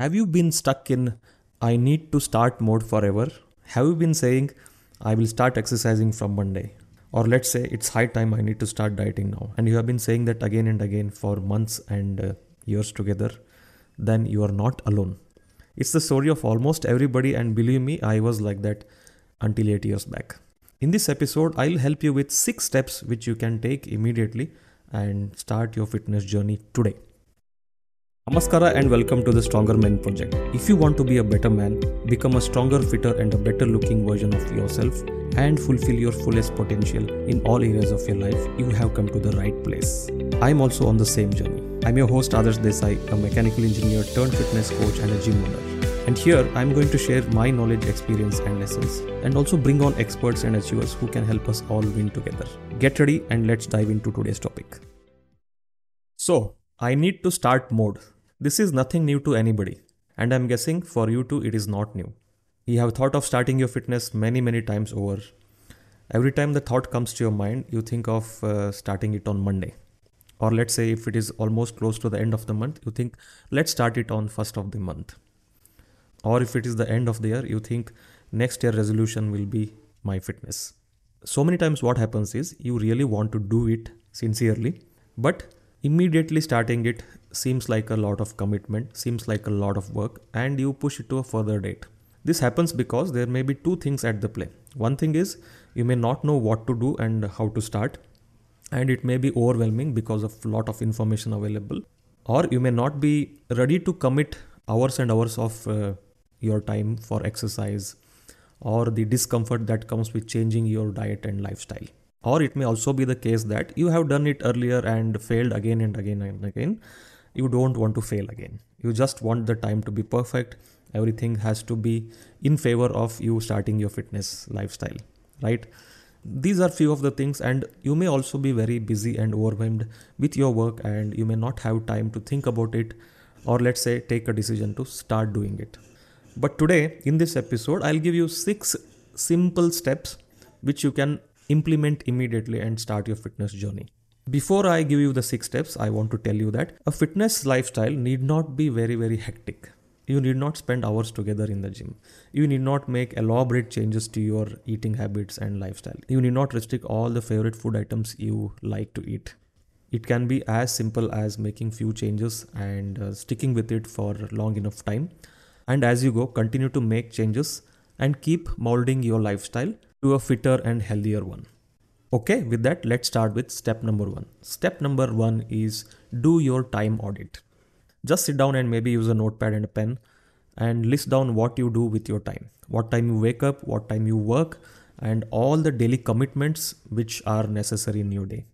Have you been stuck in I need to start mode forever? Have you been saying I will start exercising from Monday? Or let's say it's high time I need to start dieting now. And you have been saying that again and again for months and uh, years together. Then you are not alone. It's the story of almost everybody, and believe me, I was like that until 8 years back. In this episode, I'll help you with 6 steps which you can take immediately and start your fitness journey today. Namaskara and welcome to the Stronger Men Project. If you want to be a better man, become a stronger, fitter, and a better looking version of yourself, and fulfill your fullest potential in all areas of your life, you have come to the right place. I'm also on the same journey. I'm your host Adarsh Desai, a mechanical engineer turned fitness coach and a gym owner. And here I'm going to share my knowledge, experience, and lessons, and also bring on experts and achievers who can help us all win together. Get ready and let's dive into today's topic. So, I need to start mode this is nothing new to anybody, and I'm guessing for you too it is not new. You have thought of starting your fitness many, many times over. Every time the thought comes to your mind, you think of uh, starting it on Monday. Or let's say if it is almost close to the end of the month, you think, let's start it on first of the month. Or if it is the end of the year, you think next year resolution will be my fitness. So many times what happens is you really want to do it sincerely, but immediately starting it seems like a lot of commitment, seems like a lot of work, and you push it to a further date. This happens because there may be two things at the play. One thing is you may not know what to do and how to start, and it may be overwhelming because of a lot of information available, or you may not be ready to commit hours and hours of uh, your time for exercise or the discomfort that comes with changing your diet and lifestyle. Or it may also be the case that you have done it earlier and failed again and again and again you don't want to fail again. You just want the time to be perfect. Everything has to be in favor of you starting your fitness lifestyle, right? These are few of the things, and you may also be very busy and overwhelmed with your work, and you may not have time to think about it, or let's say take a decision to start doing it. But today, in this episode, I'll give you six simple steps which you can implement immediately and start your fitness journey. Before I give you the six steps, I want to tell you that a fitness lifestyle need not be very, very hectic. You need not spend hours together in the gym. You need not make elaborate changes to your eating habits and lifestyle. You need not restrict all the favorite food items you like to eat. It can be as simple as making few changes and uh, sticking with it for long enough time. And as you go, continue to make changes and keep molding your lifestyle to a fitter and healthier one. Okay, with that, let's start with step number one. Step number one is do your time audit. Just sit down and maybe use a notepad and a pen and list down what you do with your time. What time you wake up, what time you work, and all the daily commitments which are necessary in your day.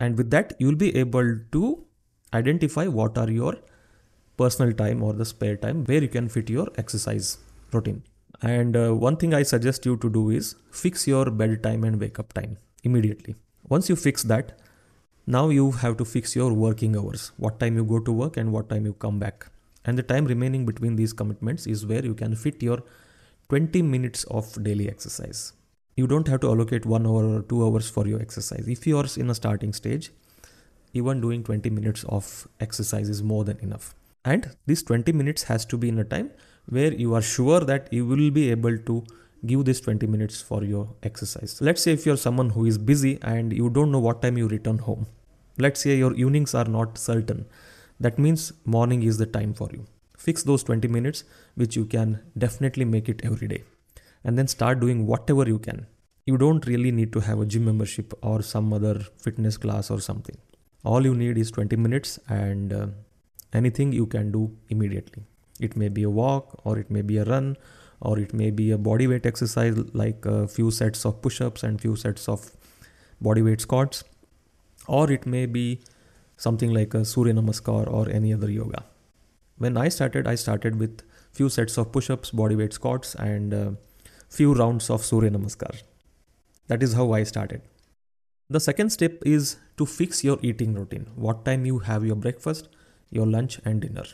And with that, you'll be able to identify what are your personal time or the spare time where you can fit your exercise routine. And uh, one thing I suggest you to do is fix your bedtime and wake up time immediately. Once you fix that, now you have to fix your working hours what time you go to work and what time you come back. And the time remaining between these commitments is where you can fit your 20 minutes of daily exercise. You don't have to allocate one hour or two hours for your exercise. If you are in a starting stage, even doing 20 minutes of exercise is more than enough. And this 20 minutes has to be in a time where you are sure that you will be able to give this 20 minutes for your exercise. Let's say if you're someone who is busy and you don't know what time you return home. Let's say your evenings are not certain. That means morning is the time for you. Fix those 20 minutes, which you can definitely make it every day. And then start doing whatever you can. You don't really need to have a gym membership or some other fitness class or something. All you need is 20 minutes and uh, anything you can do immediately. It may be a walk or it may be a run or it may be a body weight exercise like a few sets of push-ups and few sets of body weight squats or it may be something like a surya namaskar or any other yoga. When i started i started with few sets of push-ups body weight squats and uh, few rounds of surya namaskar. That is how i started. The second step is to fix your eating routine. What time you have your breakfast your lunch and dinner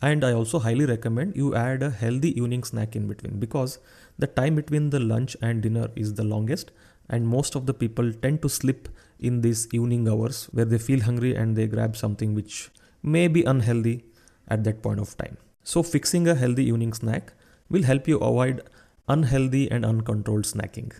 and I also highly recommend you add a healthy evening snack in between because the time between the lunch and dinner is the longest and most of the people tend to slip in these evening hours where they feel hungry and they grab something which may be unhealthy at that point of time. So, fixing a healthy evening snack will help you avoid unhealthy and uncontrolled snacking.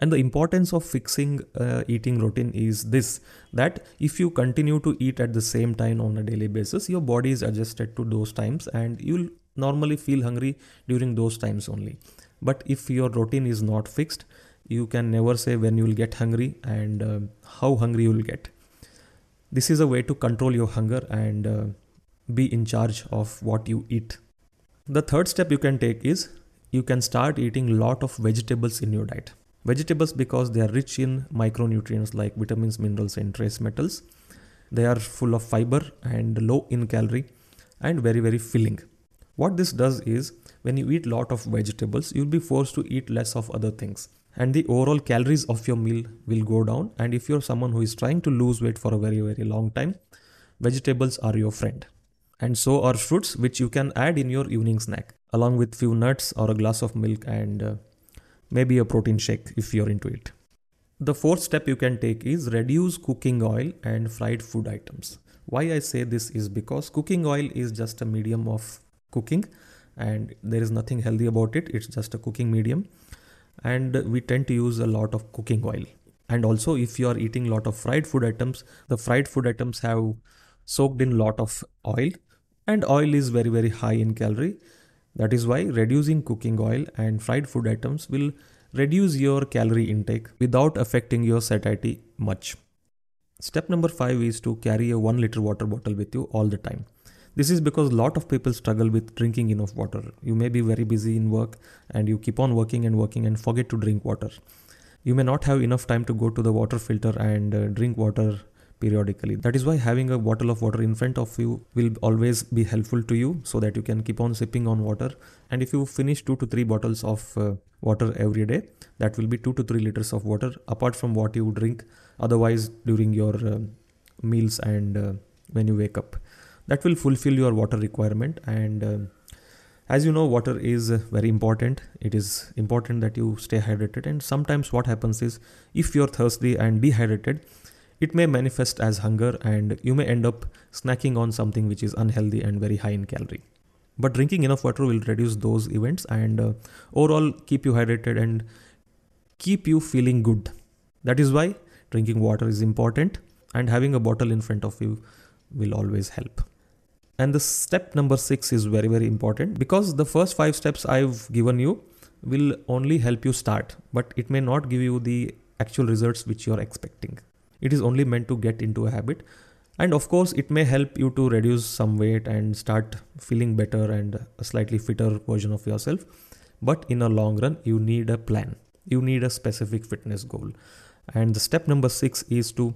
And the importance of fixing uh, eating routine is this that if you continue to eat at the same time on a daily basis, your body is adjusted to those times and you'll normally feel hungry during those times only. But if your routine is not fixed, you can never say when you will get hungry and uh, how hungry you will get. This is a way to control your hunger and uh, be in charge of what you eat. The third step you can take is you can start eating lot of vegetables in your diet. Vegetables because they are rich in micronutrients like vitamins, minerals and trace metals. They are full of fiber and low in calorie and very very filling. What this does is when you eat lot of vegetables, you'll be forced to eat less of other things and the overall calories of your meal will go down and if you're someone who is trying to lose weight for a very very long time, vegetables are your friend. And so are fruits which you can add in your evening snack along with few nuts or a glass of milk and uh, maybe a protein shake if you're into it. The fourth step you can take is reduce cooking oil and fried food items. Why I say this is because cooking oil is just a medium of cooking and there is nothing healthy about it, it's just a cooking medium. And we tend to use a lot of cooking oil. And also, if you are eating a lot of fried food items, the fried food items have soaked in lot of oil, and oil is very very high in calorie that is why reducing cooking oil and fried food items will reduce your calorie intake without affecting your satiety much. Step number 5 is to carry a 1 liter water bottle with you all the time. This is because a lot of people struggle with drinking enough water. You may be very busy in work and you keep on working and working and forget to drink water. You may not have enough time to go to the water filter and uh, drink water periodically. That is why having a bottle of water in front of you will always be helpful to you so that you can keep on sipping on water. And if you finish 2 to 3 bottles of uh, water every day, that will be 2 to 3 liters of water apart from what you drink otherwise during your uh, meals and uh, when you wake up. That will fulfill your water requirement and uh, as you know water is very important it is important that you stay hydrated and sometimes what happens is if you're thirsty and dehydrated it may manifest as hunger and you may end up snacking on something which is unhealthy and very high in calorie. But drinking enough water will reduce those events and uh, overall keep you hydrated and keep you feeling good. That is why drinking water is important and having a bottle in front of you will always help. And the step number six is very, very important because the first five steps I've given you will only help you start, but it may not give you the actual results which you're expecting. It is only meant to get into a habit. And of course, it may help you to reduce some weight and start feeling better and a slightly fitter version of yourself. But in a long run, you need a plan. You need a specific fitness goal. And the step number six is to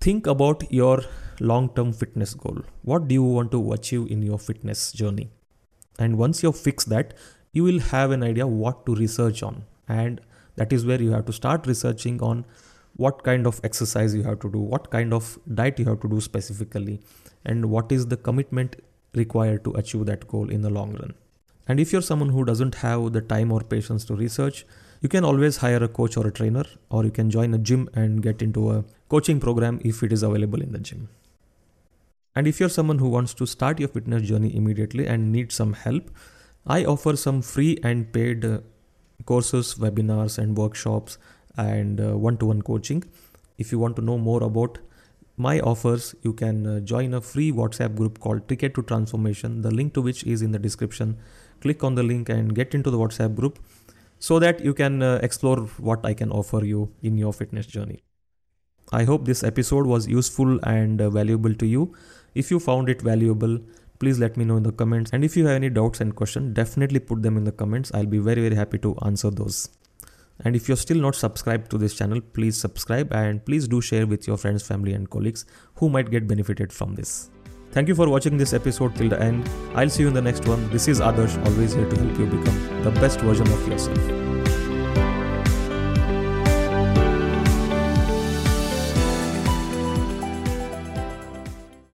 think about your long term fitness goal. What do you want to achieve in your fitness journey? And once you fix that, you will have an idea what to research on. And that is where you have to start researching on what kind of exercise you have to do, what kind of diet you have to do specifically, and what is the commitment required to achieve that goal in the long run. And if you're someone who doesn't have the time or patience to research, you can always hire a coach or a trainer, or you can join a gym and get into a coaching program if it is available in the gym. And if you're someone who wants to start your fitness journey immediately and need some help, I offer some free and paid uh, courses, webinars, and workshops and one to one coaching. If you want to know more about my offers, you can uh, join a free WhatsApp group called Ticket to Transformation, the link to which is in the description. Click on the link and get into the WhatsApp group so that you can uh, explore what I can offer you in your fitness journey. I hope this episode was useful and uh, valuable to you. If you found it valuable, please let me know in the comments. And if you have any doubts and questions, definitely put them in the comments. I'll be very, very happy to answer those. And if you're still not subscribed to this channel, please subscribe and please do share with your friends, family, and colleagues who might get benefited from this. Thank you for watching this episode till the end. I'll see you in the next one. This is Adarsh, always here to help you become the best version of yourself.